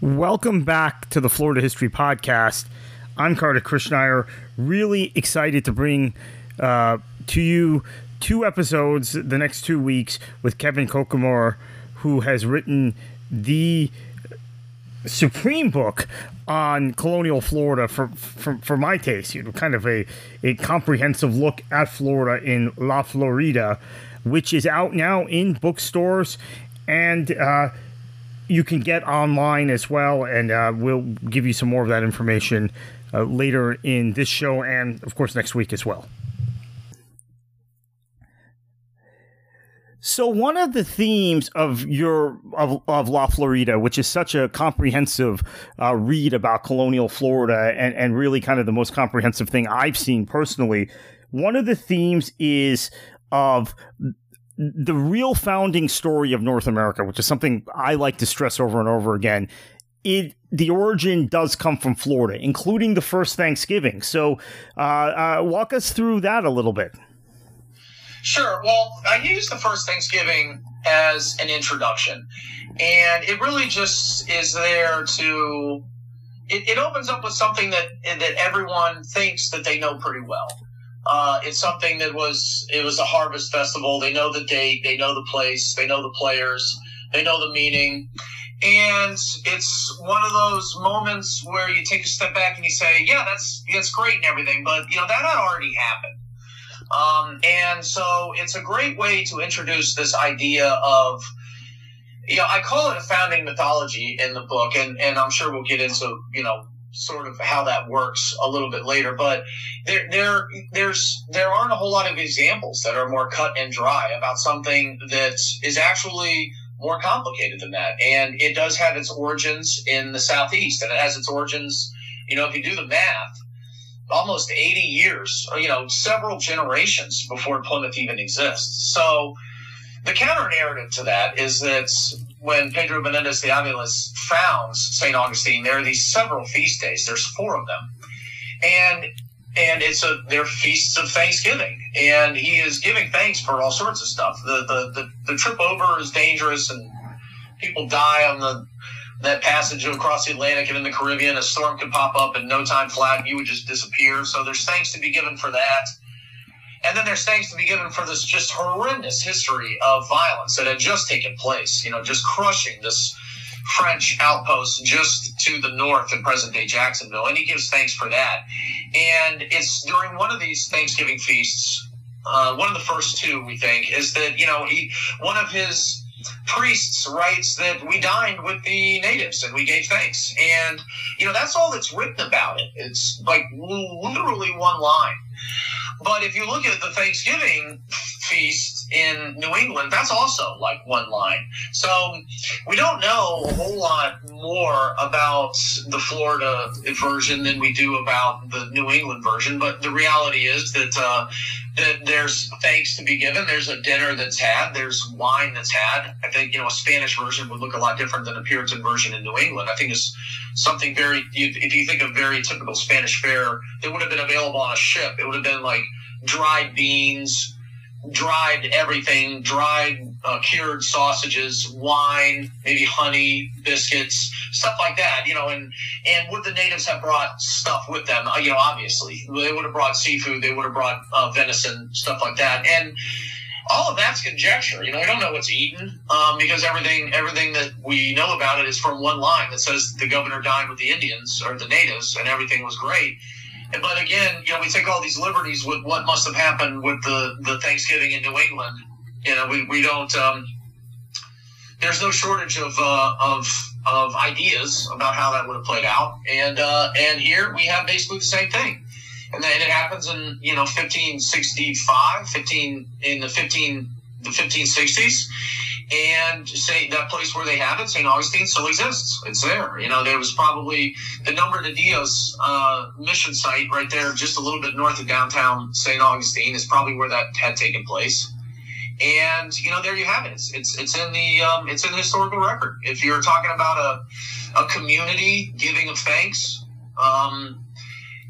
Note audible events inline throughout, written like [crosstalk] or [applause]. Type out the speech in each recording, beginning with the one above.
Welcome back to the Florida History Podcast. I'm Carter Krishnaiyer. Really excited to bring uh, to you two episodes the next two weeks with Kevin Kokomoor, who has written the supreme book on colonial Florida for, for, for my taste. You know, kind of a, a comprehensive look at Florida in La Florida, which is out now in bookstores and uh, you can get online as well, and uh, we'll give you some more of that information uh, later in this show and, of course, next week as well. So one of the themes of your of, of La Florida, which is such a comprehensive uh, read about colonial Florida, and and really kind of the most comprehensive thing I've seen personally, one of the themes is of the real founding story of North America, which is something I like to stress over and over again, it the origin does come from Florida, including the first Thanksgiving. So, uh, uh, walk us through that a little bit. Sure. Well, I use the first Thanksgiving as an introduction, and it really just is there to. It, it opens up with something that that everyone thinks that they know pretty well. Uh, it's something that was it was a harvest festival. They know the date, they know the place, they know the players, they know the meaning, and it's one of those moments where you take a step back and you say, "Yeah, that's that's great and everything," but you know that had already happened. Um, and so it's a great way to introduce this idea of you know, I call it a founding mythology in the book, and, and I'm sure we'll get into, you know, sort of how that works a little bit later. But there, there, there's, there aren't a whole lot of examples that are more cut and dry about something that is actually more complicated than that. And it does have its origins in the Southeast and it has its origins, you know, if you do the math, almost 80 years, or, you know, several generations before Plymouth even exists. So the counter narrative to that is that when Pedro Menendez de Aviles founds St. Augustine, there are these several feast days. There's four of them. And and it's a they're feasts of Thanksgiving, and he is giving thanks for all sorts of stuff. The the the, the trip over is dangerous, and people die on the that passage across the Atlantic and in the Caribbean. A storm could pop up in no time flat, and you would just disappear. So there's thanks to be given for that. And then there's thanks to be given for this just horrendous history of violence that had just taken place, you know, just crushing this French outpost just to the north in present day Jacksonville. And he gives thanks for that. And it's during one of these Thanksgiving feasts, uh, one of the first two, we think, is that, you know, he, one of his priests writes that we dined with the natives and we gave thanks. And, you know, that's all that's written about it. It's like literally one line. But if you look at the Thanksgiving feast in New England, that's also like one line. So we don't know a whole lot more about the Florida version than we do about the New England version. But the reality is that, uh, there's thanks to be given. There's a dinner that's had. There's wine that's had. I think, you know, a Spanish version would look a lot different than a Puritan version in New England. I think it's something very, if you think of very typical Spanish fare, it would have been available on a ship. It would have been like dried beans, dried everything, dried uh, cured sausages, wine, maybe honey, biscuits, stuff like that. You know, and and would the natives have brought stuff with them? Uh, you know, obviously they would have brought seafood, they would have brought uh, venison, stuff like that, and. All of that's conjecture. You know, we don't know what's eaten um, because everything everything that we know about it is from one line that says the governor dined with the Indians or the natives and everything was great but again, you know, we take all these liberties with what must have happened with the, the Thanksgiving in New England. You know, we, we don't, um, there's no shortage of, uh, of, of ideas about how that would have played out. And, uh, and here we have basically the same thing. And then it happens in, you know, 1565, 15, in the 15, the 1560s and say that place where they have it, St. Augustine, still exists. It's there. You know, there was probably the Nombre de Dios uh, mission site right there, just a little bit north of downtown St. Augustine, is probably where that had taken place. And you know, there you have it. It's it's, it's in the um, it's in the historical record. If you're talking about a a community giving of thanks, um,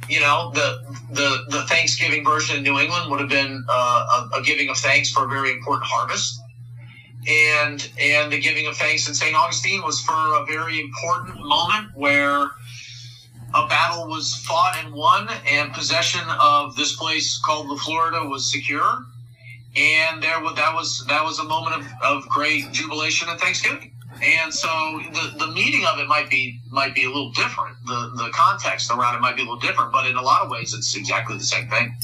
you know, the the the Thanksgiving version in New England would have been uh, a, a giving of thanks for a very important harvest and and the giving of thanks in St. Augustine was for a very important moment where a battle was fought and won, and possession of this place called La Florida was secure. And there, was that was that was a moment of, of great jubilation and thanksgiving. And so the, the meaning of it might be might be a little different. The the context around it might be a little different, but in a lot of ways, it's exactly the same thing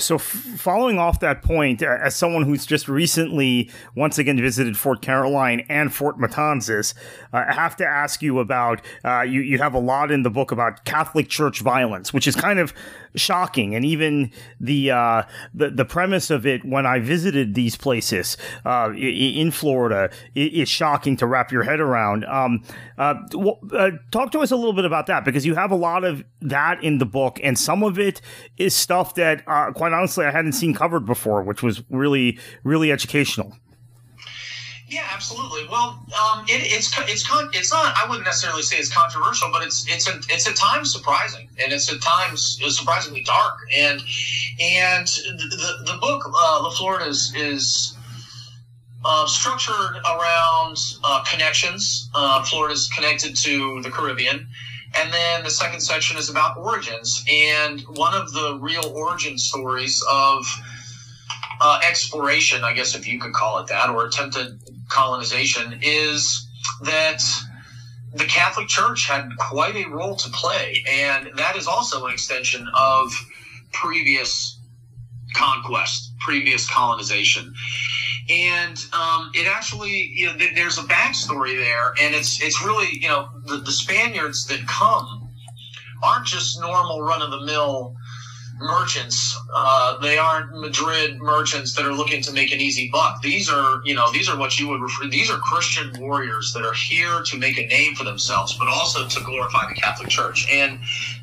so f- following off that point, as someone who's just recently once again visited Fort Caroline and Fort Matanzas, uh, I have to ask you about uh, you. You have a lot in the book about Catholic Church violence, which is kind of shocking, and even the uh, the, the premise of it when I visited these places uh, in Florida is shocking to wrap your head around. Um, uh, uh, talk to us a little bit about that because you have a lot of that in the book, and some of it is stuff that, uh, quite honestly, I hadn't seen covered before, which was really really educational. Yeah, absolutely. Well, um, it, it's it's con- it's not. I wouldn't necessarily say it's controversial, but it's it's a, it's at times surprising, and it's at times surprisingly dark. And and the the, book uh, La Florida is, is uh, structured around uh, connections. Uh, Florida is connected to the Caribbean. And then the second section is about origins. And one of the real origin stories of uh, exploration, I guess if you could call it that, or attempted colonization is that the Catholic Church had quite a role to play, and that is also an extension of previous conquest, previous colonization. And um, it actually, you know, th- there's a backstory there, and it's it's really, you know, the, the Spaniards that come aren't just normal run of the mill merchants. Uh, they aren't Madrid merchants that are looking to make an easy buck. These are, you know, these are what you would refer. These are Christian warriors that are here to make a name for themselves, but also to glorify the Catholic Church. And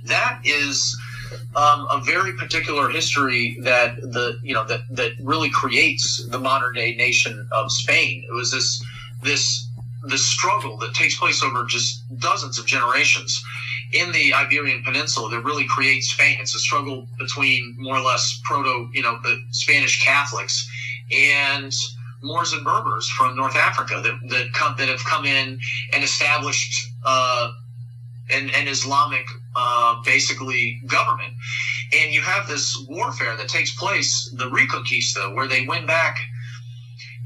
that is um, a very particular history that the, you know, that that really creates the modern day nation of Spain. It was this this this struggle that takes place over just dozens of generations in the Iberian Peninsula that really creates Spain. It's a struggle between more or less proto, you know, the Spanish Catholics and Moors and Berbers from North Africa that that come that have come in and established uh, an, an Islamic uh, basically government. And you have this warfare that takes place, the Reconquista, where they win back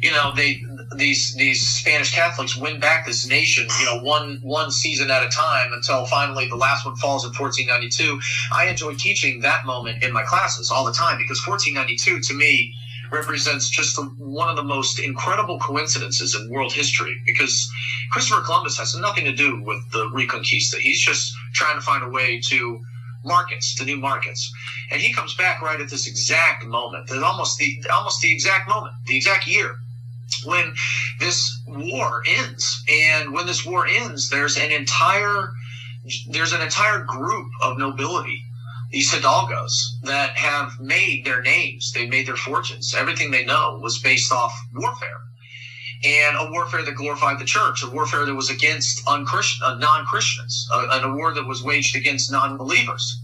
you know they these these Spanish Catholics win back this nation, you know, one one season at a time until finally the last one falls in 1492. I enjoy teaching that moment in my classes all the time because 1492 to me represents just the, one of the most incredible coincidences in world history because Christopher Columbus has nothing to do with the Reconquista. He's just trying to find a way to markets, to new markets. And he comes back right at this exact moment, almost the almost the exact moment, the exact year when this war ends. And when this war ends, there's an entire there's an entire group of nobility, these hidalgos, that have made their names, they made their fortunes. Everything they know was based off warfare. And a warfare that glorified the church, a warfare that was against uh, non-Christians, uh, and a war that was waged against non-believers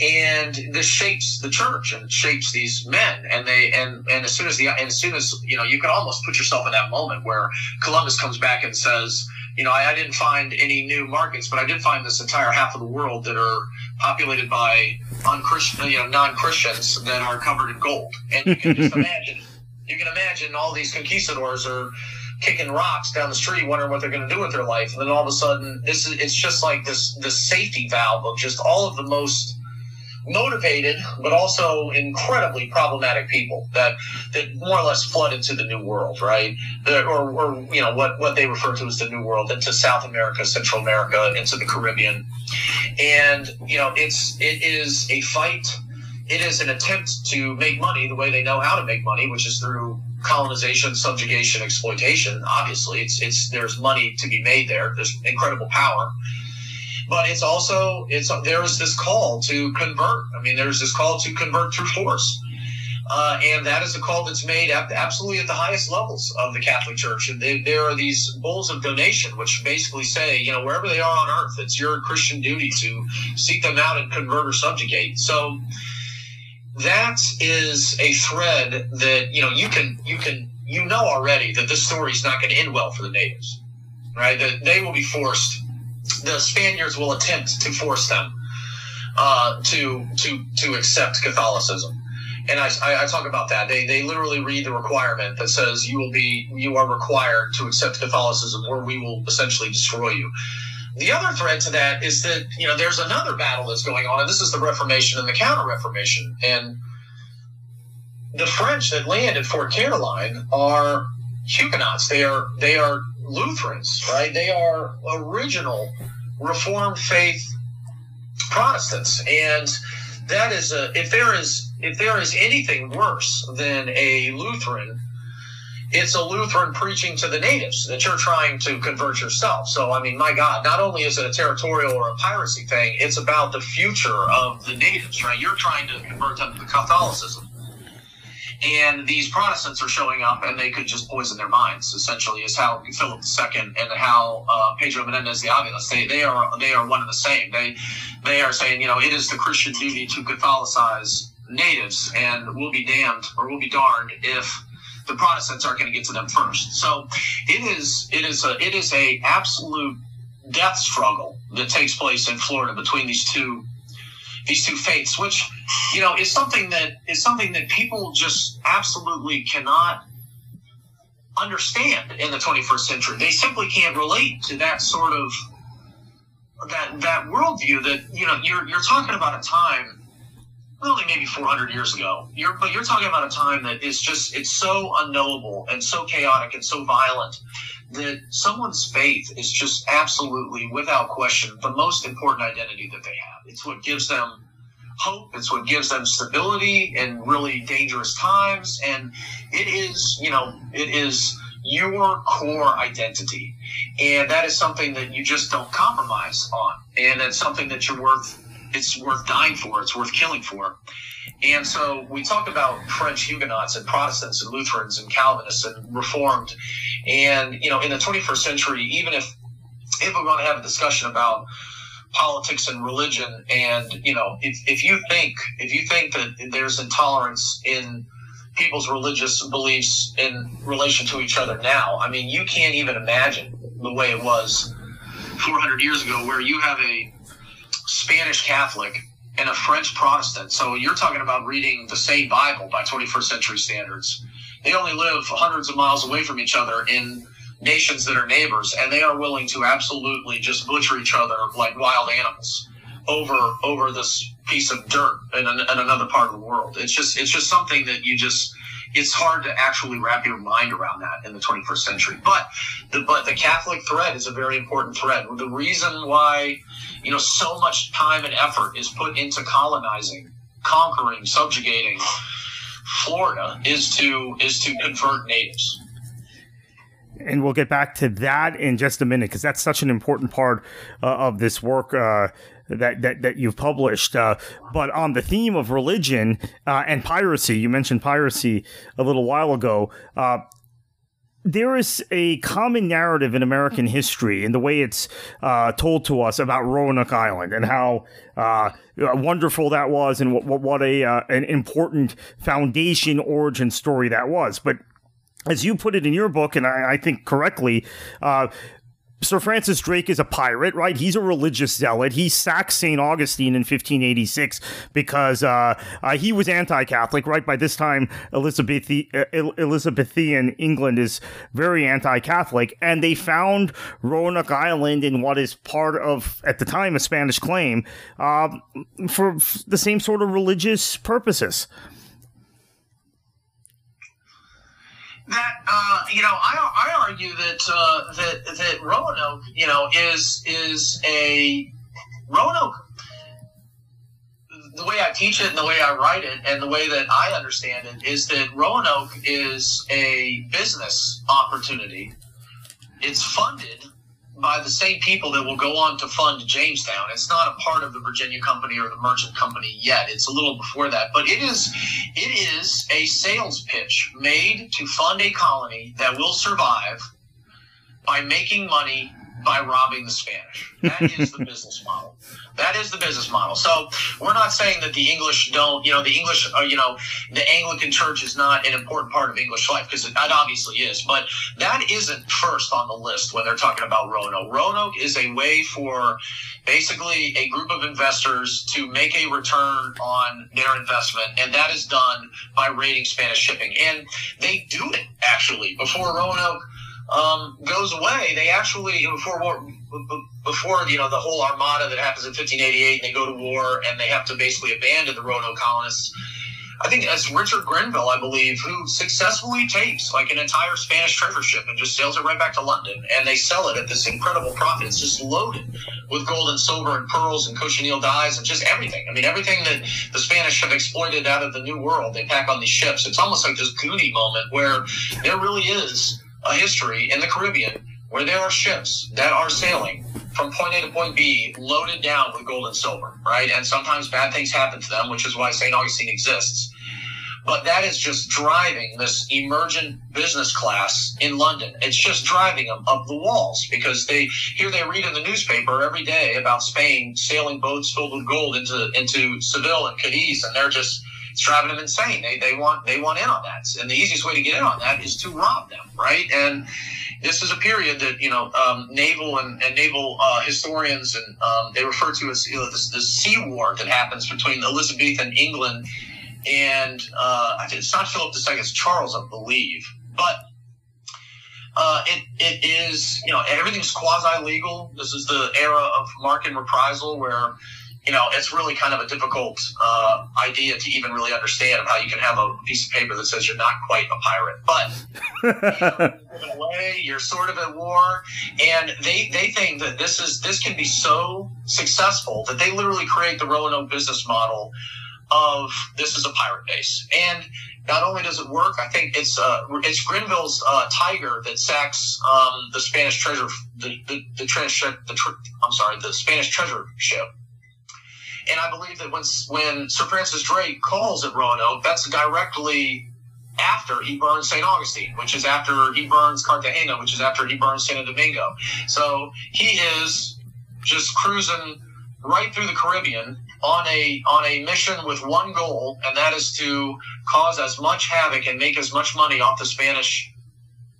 and this shapes the church and shapes these men and they and and as soon as the and as soon as you know you can almost put yourself in that moment where columbus comes back and says you know I, I didn't find any new markets but i did find this entire half of the world that are populated by unchristian you know non-christians that are covered in gold and you can just [laughs] imagine you can imagine all these conquistadors are kicking rocks down the street, wondering what they're going to do with their life. And then all of a sudden, this is it's just like this this safety valve of just all of the most motivated but also incredibly problematic people that that more or less flood into the new world right? Or, or you know what what they refer to as the new world into south america central america into the caribbean. And you know it's it is a fight. It is an attempt to make money the way they know how to make money which is through colonization subjugation exploitation. Obviously it's it's there's money to be made there. There's incredible power but it's also it's there is this call to convert. I mean, there's this call to convert through force. Uh, and that is a call that's made at, absolutely at the highest levels of the Catholic Church. And they, there are these bulls of donation, which basically say, you know, wherever they are on earth, it's your Christian duty to seek them out and convert or subjugate. So that is a thread that you know you can you can you know already that this story is not going to end well for the natives, right? That they will be forced. The Spaniards will attempt to force them uh, to to to accept Catholicism. And I, I, I, talk about that. They, they literally read the requirement that says you will be you are required to accept Catholicism, or we will essentially destroy you. The other threat to that is that you know there's another battle that's going on, and this is the Reformation and the Counter Reformation. And the French that land at Fort Caroline are Huguenots. They are they are Lutherans, right? They are original Reformed faith Protestants, and that is a if there is if there is anything worse than a Lutheran, it's a Lutheran preaching to the natives that you're trying to convert yourself. So I mean, my God, not only is it a territorial or a piracy thing, it's about the future of the natives, right? You're trying to convert them to Catholicism and these Protestants are showing up, and they could just poison their minds. Essentially, is how Philip II and how uh, Pedro Menendez de Avila they they are they are one and the same. They they are saying you know it is the Christian duty to Catholicize natives, and we'll be damned or we'll be darned if the Protestants aren't going to get to them first. So it is it is a it is a absolute death struggle that takes place in Florida between these two these two faiths, which you know is something that is something that people just absolutely cannot understand in the 21st century. They simply can't relate to that sort of that that worldview. That you know you're you're talking about a time. Really, maybe 400 years ago. You're, but you're talking about a time that is just, it's so unknowable and so chaotic and so violent that someone's faith is just absolutely, without question, the most important identity that they have. It's what gives them hope. It's what gives them stability in really dangerous times. And it is, you know, it is your core identity. And that is something that you just don't compromise on. And it's something that you're worth, it's worth dying for. It's worth killing for. And so we talk about French Huguenots and Protestants and Lutherans and Calvinists and Reformed. And, you know, in the 21st century, even if, if we're going to have a discussion about politics and religion, and, you know, if, if you think, if you think that there's intolerance in people's religious beliefs in relation to each other now, I mean, you can't even imagine the way it was 400 years ago, where you have a Spanish Catholic and a French Protestant. So you're talking about reading the same Bible by 21st century standards. They only live hundreds of miles away from each other in nations that are neighbors, and they are willing to absolutely just butcher each other like wild animals over over this piece of dirt in, an, in another part of the world. It's just it's just something that you just it's hard to actually wrap your mind around that in the 21st century. But the but the Catholic thread is a very important thread. The reason why you know so much time and effort is put into colonizing, conquering, subjugating Florida is to is to convert natives. And we'll get back to that in just a minute because that's such an important part uh, of this work. Uh, that that, that you've published. Uh, but on the theme of religion uh, and piracy, you mentioned piracy a little while ago. Uh, there is a common narrative in American history in the way it's uh, told to us about Roanoke Island and how uh, wonderful that was and what, what, what a uh, an important foundation origin story that was. But as you put it in your book, and I, I think correctly, uh, Sir Francis Drake is a pirate, right? He's a religious zealot. He sacked St. Augustine in 1586 because uh, uh, he was anti Catholic, right? By this time, Elizabethan, uh, Elizabethan England is very anti Catholic. And they found Roanoke Island in what is part of, at the time, a Spanish claim um, for the same sort of religious purposes. That uh, you know, I, I argue that uh, that that Roanoke, you know, is is a Roanoke. The way I teach it and the way I write it and the way that I understand it is that Roanoke is a business opportunity. It's funded by the same people that will go on to fund Jamestown. It's not a part of the Virginia Company or the Merchant Company yet. It's a little before that, but it is it is a sales pitch made to fund a colony that will survive by making money by robbing the Spanish. That is the [laughs] business model. That is the business model. So we're not saying that the English don't, you know, the English, uh, you know, the Anglican Church is not an important part of English life because it, it obviously is. But that isn't first on the list when they're talking about Roanoke. Roanoke is a way for basically a group of investors to make a return on their investment, and that is done by raiding Spanish shipping. And they do it actually before Roanoke um, goes away. They actually before war, before you know the whole armada that happens in 1588, and they go to war and they have to basically abandon the Roanoke colonists. I think it's Richard Grenville, I believe, who successfully takes like an entire Spanish treasure ship and just sails it right back to London, and they sell it at this incredible profit. It's just loaded with gold and silver and pearls and cochineal dyes and just everything. I mean, everything that the Spanish have exploited out of the New World, they pack on these ships. It's almost like this Goonie moment where there really is a history in the Caribbean where there are ships that are sailing from point A to point B loaded down with gold and silver, right? And sometimes bad things happen to them, which is why St. Augustine exists. But that is just driving this emergent business class in London. It's just driving them up the walls because they here they read in the newspaper every day about Spain sailing boats filled with gold into into Seville and Cadiz, and they're just it's driving them insane. They, they want they want in on that, and the easiest way to get in on that is to rob them, right? And this is a period that you know um, naval and, and naval uh, historians and um, they refer to as you know, this, this sea war that happens between Elizabethan England and uh, it's not Philip II, it's Charles, I believe, but. Uh, it, it is, you know, everything's quasi legal. This is the era of marque and reprisal where you know, it's really kind of a difficult uh, idea to even really understand how you can have a piece of paper that says you're not quite a pirate, but [laughs] in a way, you're sort of at war. And they they think that this is this can be so successful that they literally create the Roanoke business model of this is a pirate base. And not only does it work, I think it's uh, it's Grenville's uh, Tiger that sacks um, the Spanish treasure the the, the, trans- the tr- I'm sorry the Spanish treasure ship and I believe that when when Sir Francis Drake calls at Roanoke, that's directly after he burns St. Augustine, which is after he burns Cartagena, which is after he burns Santo Domingo. So he is just cruising right through the Caribbean on a on a mission with one goal, and that is to cause as much havoc and make as much money off the Spanish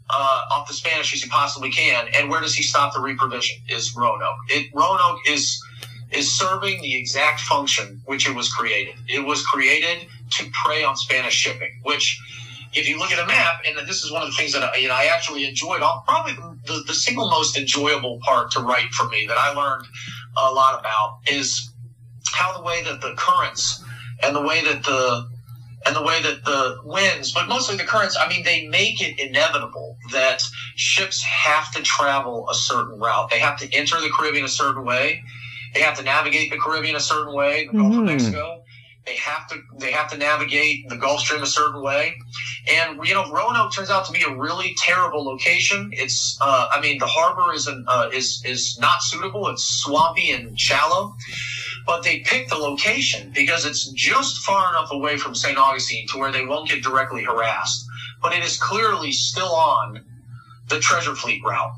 uh, off the Spanish as he possibly can. And where does he stop the reprovision? Is Roanoke. It Roanoke is is serving the exact function which it was created. It was created to prey on Spanish shipping, which if you look at a map, and this is one of the things that I, you know, I actually enjoyed, probably the, the single most enjoyable part to write for me that I learned a lot about is how the way that the currents and the way that the and the way that the winds, but mostly the currents, I mean, they make it inevitable that ships have to travel a certain route. They have to enter the Caribbean a certain way they have to navigate the Caribbean a certain way, the Gulf mm-hmm. of Mexico. They have to they have to navigate the Gulf Stream a certain way, and you know Roanoke turns out to be a really terrible location. It's uh, I mean the harbor is an, uh, is is not suitable. It's swampy and shallow, but they picked the location because it's just far enough away from St. Augustine to where they won't get directly harassed. But it is clearly still on the treasure fleet route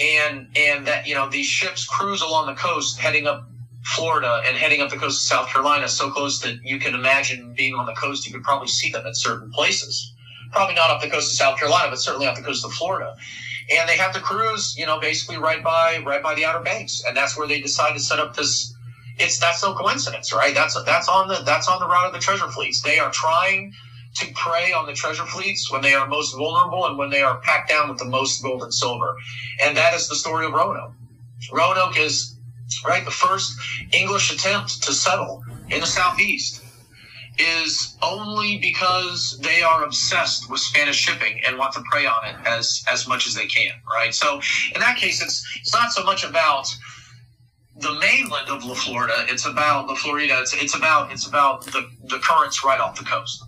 and and that you know these ships cruise along the coast heading up Florida and heading up the coast of South Carolina so close that you can imagine being on the coast you could probably see them at certain places. Probably not up the coast of South Carolina but certainly off the coast of Florida. And they have to cruise you know basically right by right by the Outer Banks. And that's where they decide to set up this it's that's no coincidence right? That's that's on the that's on the route of the treasure fleets. They are trying to prey on the treasure fleets when they are most vulnerable and when they are packed down with the most gold and silver. And that is the story of Roanoke. Roanoke is, right, the first English attempt to settle in the southeast is only because they are obsessed with Spanish shipping and want to prey on it as as much as they can, right? So in that case, it's it's not so much about the mainland of La Florida; it's about La Florida. It's it's about it's about the the currents right off the coast.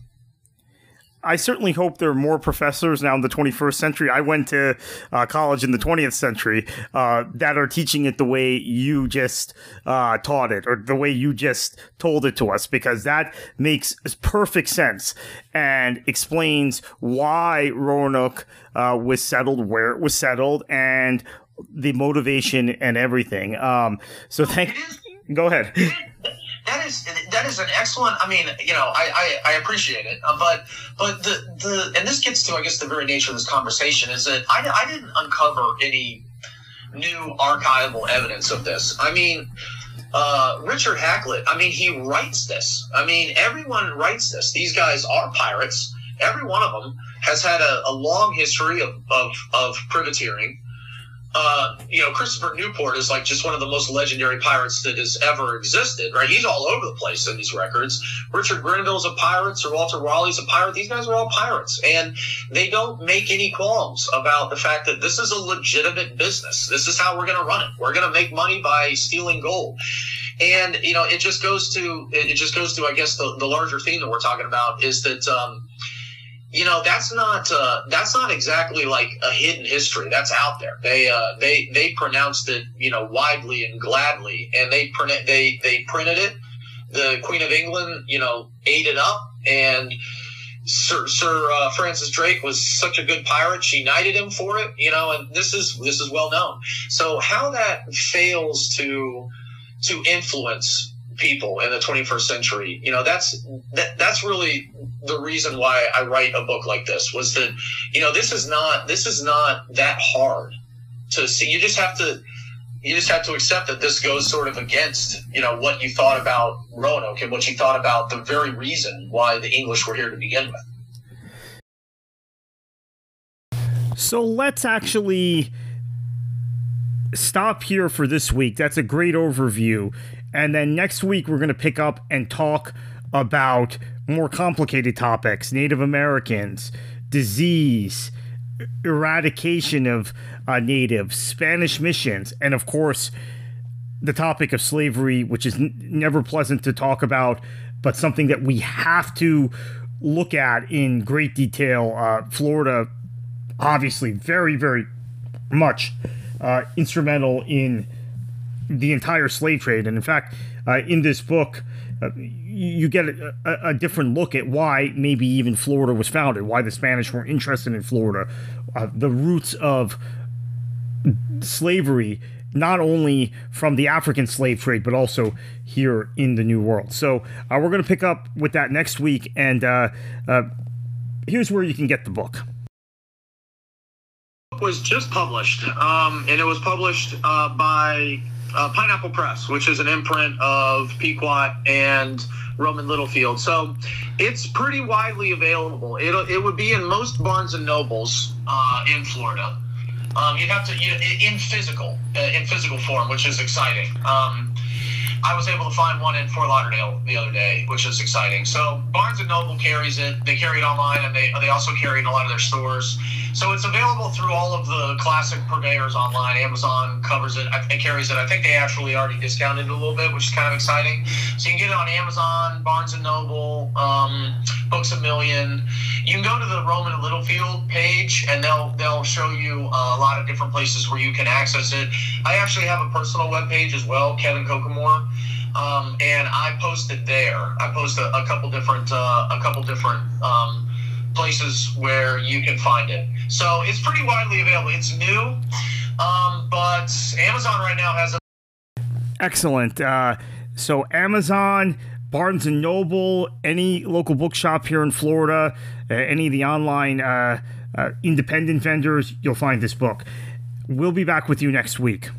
I certainly hope there are more professors now in the 21st century. I went to uh, college in the 20th century uh, that are teaching it the way you just uh, taught it or the way you just told it to us because that makes perfect sense and explains why Roanoke uh, was settled where it was settled and the motivation and everything. Um, so thank. Go ahead. That is that is an excellent. I mean, you know, I I, I appreciate it, uh, but but the the and this gets to I guess the very nature of this conversation is that I I didn't uncover any new archival evidence of this. I mean. Uh, Richard Hakluyt, I mean, he writes this. I mean, everyone writes this. These guys are pirates. Every one of them has had a, a long history of, of, of privateering uh, you know, Christopher Newport is like just one of the most legendary pirates that has ever existed, right? He's all over the place in these records. Richard Grenville's a pirate, Sir Walter Raleigh's a pirate. These guys are all pirates, and they don't make any qualms about the fact that this is a legitimate business. This is how we're going to run it. We're going to make money by stealing gold. And you know, it just goes to it just goes to I guess the, the larger theme that we're talking about is that um, you know that's not uh, that's not exactly like a hidden history. That's out there. They uh, they they pronounced it you know widely and gladly and they print they they printed it. The queen of england you know ate it up and sir sir uh, francis drake was such a good pirate she knighted him for it you know and this is this is well known. So how that fails to to influence people in the 21st century you know that's that, that's really the reason why I write a book like this was that you know this is not this is not that hard to see. You just have to you just have to accept that this goes sort of against you know what you thought about Roanoke and what you thought about the very reason why the English were here to begin with. So let's actually stop here for this week. That's a great overview. And then next week, we're going to pick up and talk about more complicated topics Native Americans, disease, eradication of uh, natives, Spanish missions, and of course, the topic of slavery, which is n- never pleasant to talk about, but something that we have to look at in great detail. Uh, Florida, obviously, very, very much uh, instrumental in the entire slave trade. And in fact, uh, in this book, uh, you get a, a, different look at why maybe even Florida was founded, why the Spanish were interested in Florida, uh, the roots of slavery, not only from the African slave trade, but also here in the New World. So uh, we're going to pick up with that next week, and uh, uh, here's where you can get the book. Was just published, um, and it was published uh, by uh, Pineapple Press, which is an imprint of Pequot and Rowman Littlefield. So it's pretty widely available. It, it would be in most Barnes and Nobles uh, in Florida. Um, you'd have to you, in physical uh, in physical form, which is exciting. Um, I was able to find one in Fort Lauderdale the other day, which is exciting. So Barnes and Noble carries it. They carry it online, and they they also carry it in a lot of their stores. So it's available through all of the classic purveyors online. Amazon covers it. It carries it. I think they actually already discounted it a little bit, which is kind of exciting. So you can get it on Amazon, Barnes and Noble, um, Books a Million. You can go to the Rowman Littlefield page, and they'll they'll show you uh, a lot of different places where you can access it. I actually have a personal web page as well, Kevin Kokomoor. Um, and I posted there. I posted a, a couple different, uh, a couple different um, places where you can find it. So it's pretty widely available. It's new, um, but Amazon right now has a. Excellent. Uh, so Amazon, Barnes and Noble, any local bookshop here in Florida, uh, any of the online uh, uh independent vendors, you'll find this book. We'll be back with you next week.